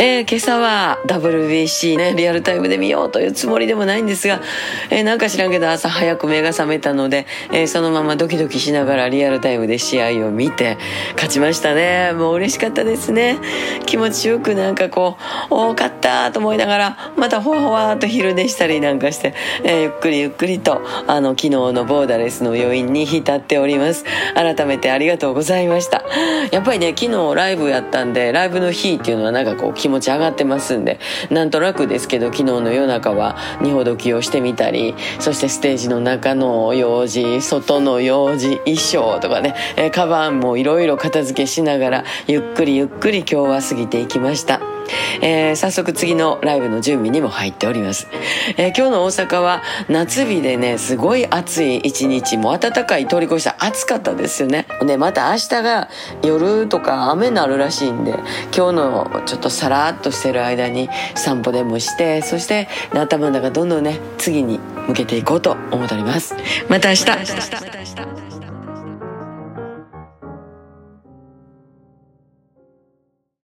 えー、今朝は WBC ね、リアルタイムで見ようというつもりでもないんですが、えー、なんか知らんけど朝早く目が覚めたので、えー、そのままドキドキしながらリアルタイムで試合を見て、勝ちましたね。もう嬉しかったですね。気持ちよくなんかこう、お勝ったと思いながら、またほわほわと昼寝したりなんかして、えゆっくりゆっくりと、あの、昨日のボーダレスの余韻に浸っております。改めてありがとうございました。やっぱりね、昨日ライブやったんで、ライブの日っていうのはなんかこう、気持ち上がってますんでなんとなくですけど昨日の夜中は二ほどきをしてみたりそしてステージの中の用事外の用事衣装とかね、えー、カバンもいろいろ片付けしながらゆっくりゆっくり今日は過ぎていきました。えー、早速次のライブの準備にも入っております、えー、今日の大阪は夏日でねすごい暑い一日も暖かい通り越した暑かったですよね。でまた明日が夜とか雨になるらしいんで今日のちょっとさらっとしてる間に散歩でもしてそして頭の中どんどんね次に向けていこうと思っております。また明日また明日。